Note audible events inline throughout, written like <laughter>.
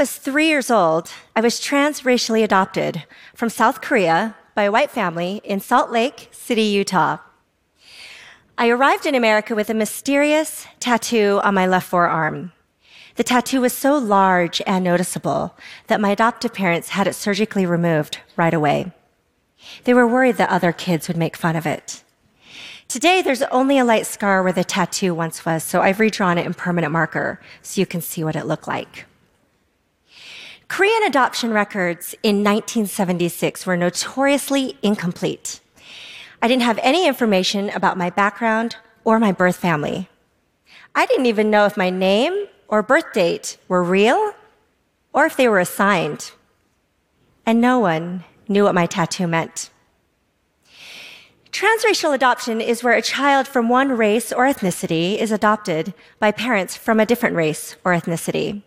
was three years old, I was transracially adopted from South Korea by a white family in Salt Lake City, Utah. I arrived in America with a mysterious tattoo on my left forearm. The tattoo was so large and noticeable that my adoptive parents had it surgically removed right away. They were worried that other kids would make fun of it. Today, there's only a light scar where the tattoo once was, so I've redrawn it in permanent marker so you can see what it looked like. Korean adoption records in 1976 were notoriously incomplete. I didn't have any information about my background or my birth family. I didn't even know if my name or birth date were real or if they were assigned. And no one knew what my tattoo meant. Transracial adoption is where a child from one race or ethnicity is adopted by parents from a different race or ethnicity.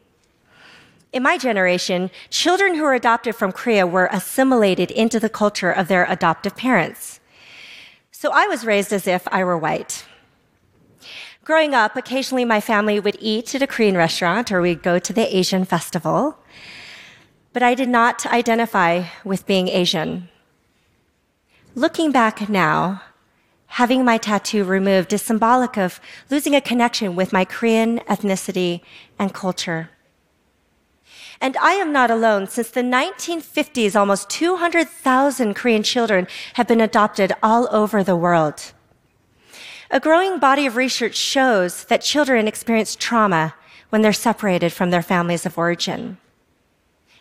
In my generation, children who were adopted from Korea were assimilated into the culture of their adoptive parents. So I was raised as if I were white. Growing up, occasionally my family would eat at a Korean restaurant or we'd go to the Asian festival. But I did not identify with being Asian. Looking back now, having my tattoo removed is symbolic of losing a connection with my Korean ethnicity and culture. And I am not alone. Since the 1950s, almost 200,000 Korean children have been adopted all over the world. A growing body of research shows that children experience trauma when they're separated from their families of origin.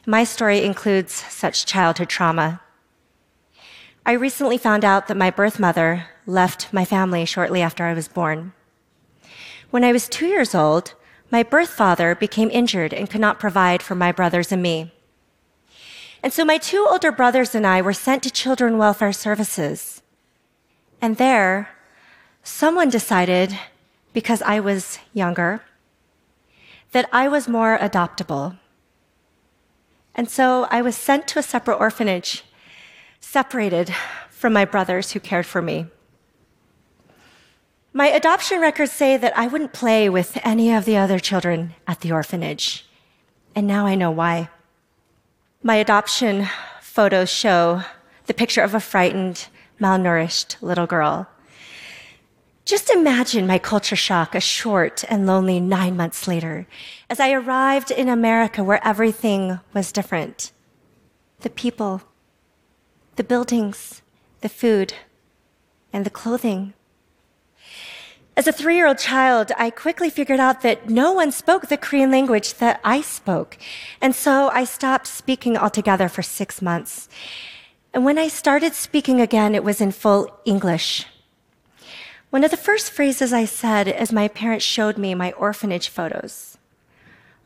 My story includes such childhood trauma. I recently found out that my birth mother left my family shortly after I was born. When I was two years old, my birth father became injured and could not provide for my brothers and me. And so my two older brothers and I were sent to Children Welfare Services. And there, someone decided, because I was younger, that I was more adoptable. And so I was sent to a separate orphanage separated from my brothers who cared for me. My adoption records say that I wouldn't play with any of the other children at the orphanage. And now I know why. My adoption photos show the picture of a frightened, malnourished little girl. Just imagine my culture shock a short and lonely nine months later as I arrived in America where everything was different. The people, the buildings, the food, and the clothing. As a three year old child, I quickly figured out that no one spoke the Korean language that I spoke. And so I stopped speaking altogether for six months. And when I started speaking again, it was in full English. One of the first phrases I said as my parents showed me my orphanage photos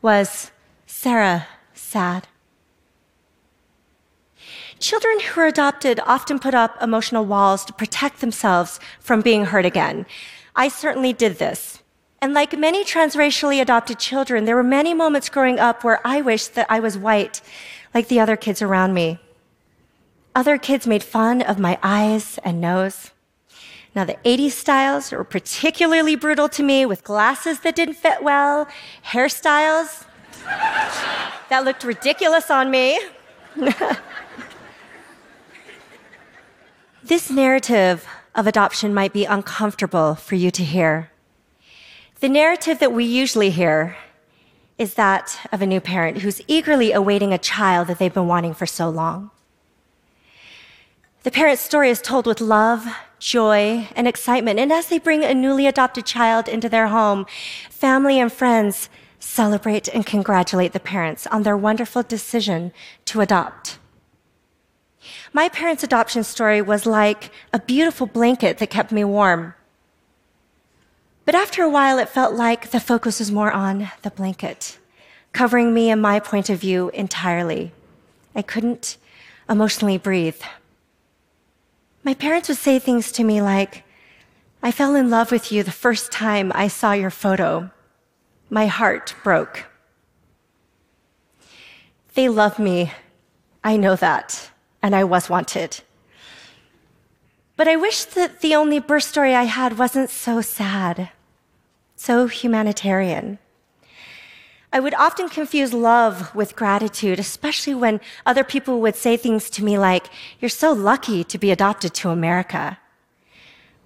was, Sarah, sad. Children who are adopted often put up emotional walls to protect themselves from being hurt again. I certainly did this. And like many transracially adopted children, there were many moments growing up where I wished that I was white, like the other kids around me. Other kids made fun of my eyes and nose. Now, the 80s styles were particularly brutal to me with glasses that didn't fit well, hairstyles <laughs> that looked ridiculous on me. <laughs> This narrative of adoption might be uncomfortable for you to hear. The narrative that we usually hear is that of a new parent who's eagerly awaiting a child that they've been wanting for so long. The parent's story is told with love, joy, and excitement. And as they bring a newly adopted child into their home, family and friends celebrate and congratulate the parents on their wonderful decision to adopt. My parents' adoption story was like a beautiful blanket that kept me warm. But after a while, it felt like the focus was more on the blanket, covering me and my point of view entirely. I couldn't emotionally breathe. My parents would say things to me like, I fell in love with you the first time I saw your photo. My heart broke. They love me. I know that and I was wanted. But I wish that the only birth story I had wasn't so sad, so humanitarian. I would often confuse love with gratitude, especially when other people would say things to me like, You're so lucky to be adopted to America.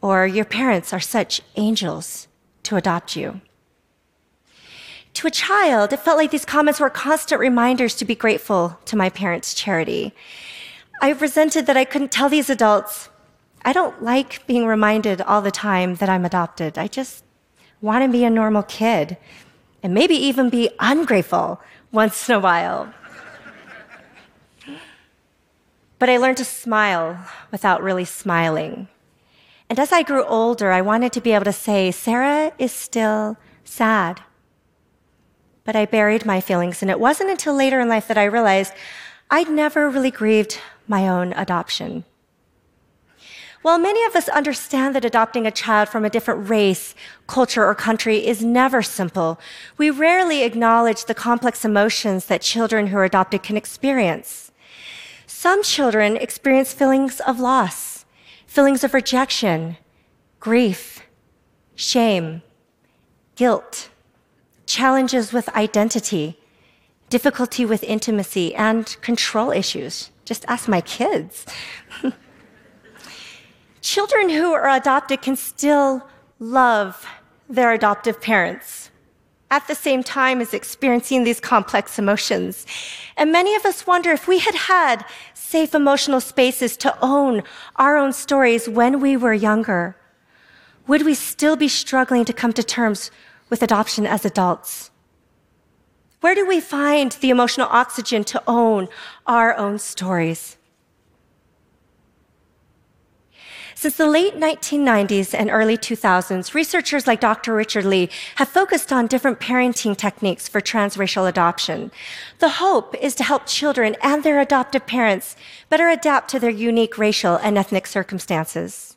Or, Your parents are such angels to adopt you. To a child, it felt like these comments were constant reminders to be grateful to my parents' charity. I resented that I couldn't tell these adults, I don't like being reminded all the time that I'm adopted. I just want to be a normal kid and maybe even be ungrateful once in a while. but I learned to smile without really smiling. And as I grew older, I wanted to be able to say, Sarah is still sad. But I buried my feelings, and it wasn't until later in life that I realized I'd never really grieved my own adoption. While many of us understand that adopting a child from a different race, culture, or country is never simple, we rarely acknowledge the complex emotions that children who are adopted can experience. Some children experience feelings of loss, feelings of rejection, grief, shame, guilt, challenges with identity, difficulty with intimacy, and control issues. Just ask my kids. Children who are adopted can still love their adoptive parents at the same time as experiencing these complex emotions. And many of us wonder if we had had safe emotional spaces to own our own stories when we were younger, would we still be struggling to come to terms with adoption as adults? Where do we find the emotional oxygen to own our own stories? Since the late 1990s and early 2000s, researchers like Dr. Richard Lee have focused on different parenting techniques for transracial adoption. The hope is to help children and their adoptive parents better adapt to their unique racial and ethnic circumstances.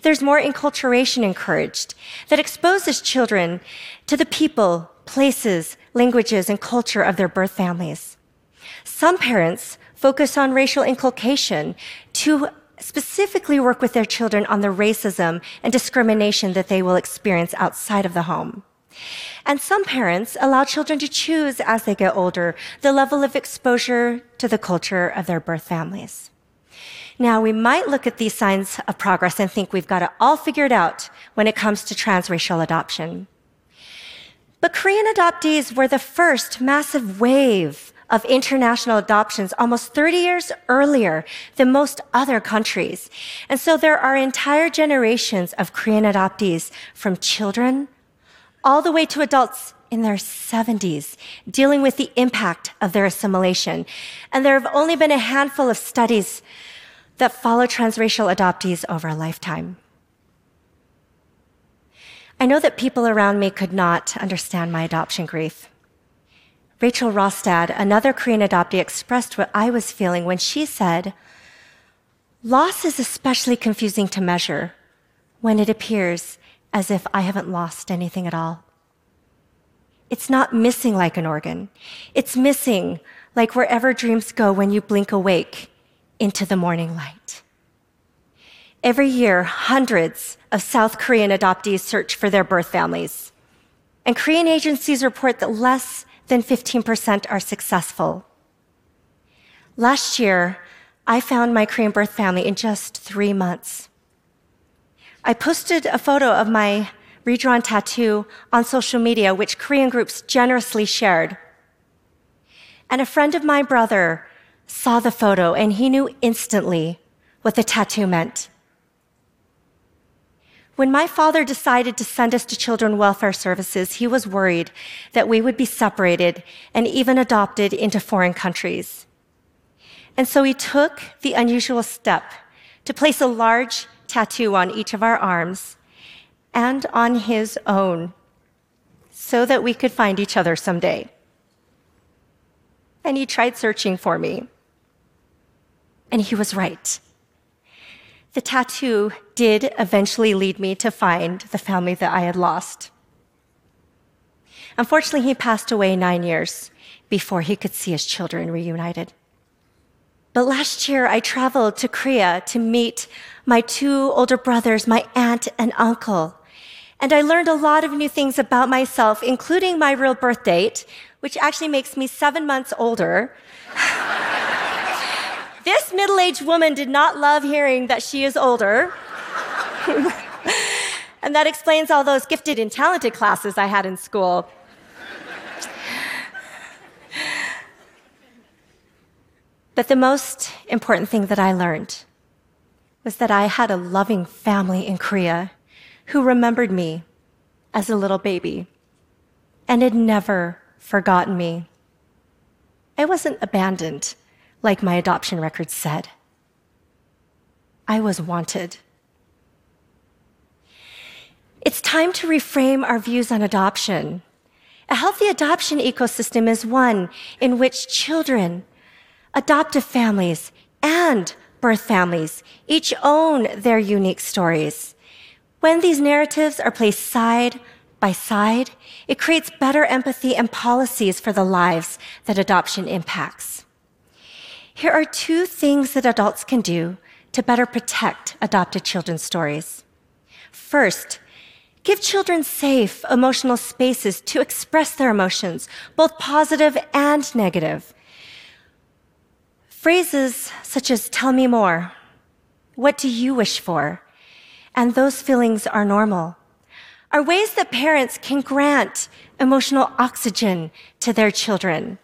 There's more enculturation encouraged that exposes children to the people, places, languages, and culture of their birth families. Some parents focus on racial inculcation to specifically work with their children on the racism and discrimination that they will experience outside of the home. And some parents allow children to choose as they get older the level of exposure to the culture of their birth families. Now, we might look at these signs of progress and think we've got it all figured out when it comes to transracial adoption. But Korean adoptees were the first massive wave of international adoptions almost 30 years earlier than most other countries. And so there are entire generations of Korean adoptees from children all the way to adults in their 70s dealing with the impact of their assimilation. And there have only been a handful of studies that follow transracial adoptees over a lifetime. I know that people around me could not understand my adoption grief. Rachel Rostad, another Korean adoptee, expressed what I was feeling when she said, Loss is especially confusing to measure when it appears as if I haven't lost anything at all. It's not missing like an organ. It's missing like wherever dreams go when you blink awake into the morning light. Every year, hundreds of South Korean adoptees search for their birth families. And Korean agencies report that less than 15% are successful. Last year, I found my Korean birth family in just three months. I posted a photo of my redrawn tattoo on social media, which Korean groups generously shared. And a friend of my brother saw the photo and he knew instantly what the tattoo meant. When my father decided to send us to Children Welfare Services, he was worried that we would be separated and even adopted into foreign countries. And so he took the unusual step to place a large tattoo on each of our arms and on his own so that we could find each other someday. And he tried searching for me. And he was right. The tattoo did eventually lead me to find the family that I had lost. Unfortunately, he passed away nine years before he could see his children reunited. But last year, I traveled to Korea to meet my two older brothers, my aunt and uncle. And I learned a lot of new things about myself, including my real birth date, which actually makes me seven months older. This middle aged woman did not love hearing that she is older. <laughs> and that explains all those gifted and talented classes I had in school. But the most important thing that I learned was that I had a loving family in Korea who remembered me as a little baby and had never forgotten me. I wasn't abandoned like my adoption record said. I was wanted. It's time to reframe our views on adoption. A healthy adoption ecosystem is one in which children, adoptive families, and birth families each own their unique stories. When these narratives are placed side by side, it creates better empathy and policies for the lives that adoption impacts. Here are two things that adults can do to better protect adopted children's stories. First, give children safe emotional spaces to express their emotions, both positive and negative. Phrases such as, tell me more, what do you wish for, and those feelings are normal, are ways that parents can grant emotional oxygen to their children.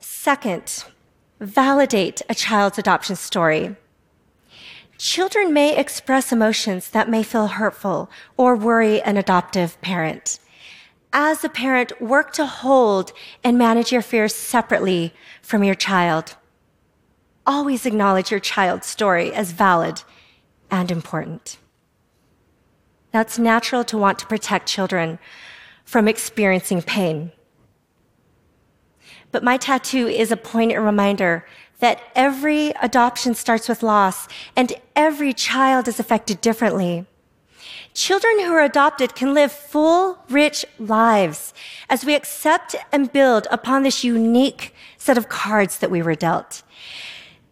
Second, validate a child's adoption story. Children may express emotions that may feel hurtful or worry an adoptive parent. As a parent, work to hold and manage your fears separately from your child. Always acknowledge your child's story as valid and important. That's natural to want to protect children from experiencing pain. But my tattoo is a poignant reminder that every adoption starts with loss and every child is affected differently. Children who are adopted can live full, rich lives as we accept and build upon this unique set of cards that we were dealt.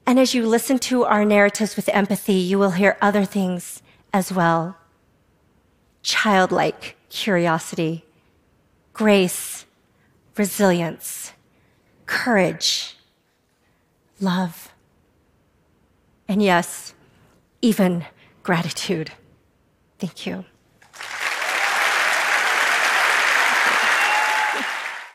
And as you listen to our narratives with empathy, you will hear other things as well childlike curiosity, grace, resilience, courage, love, and yes, even gratitude. Thank you.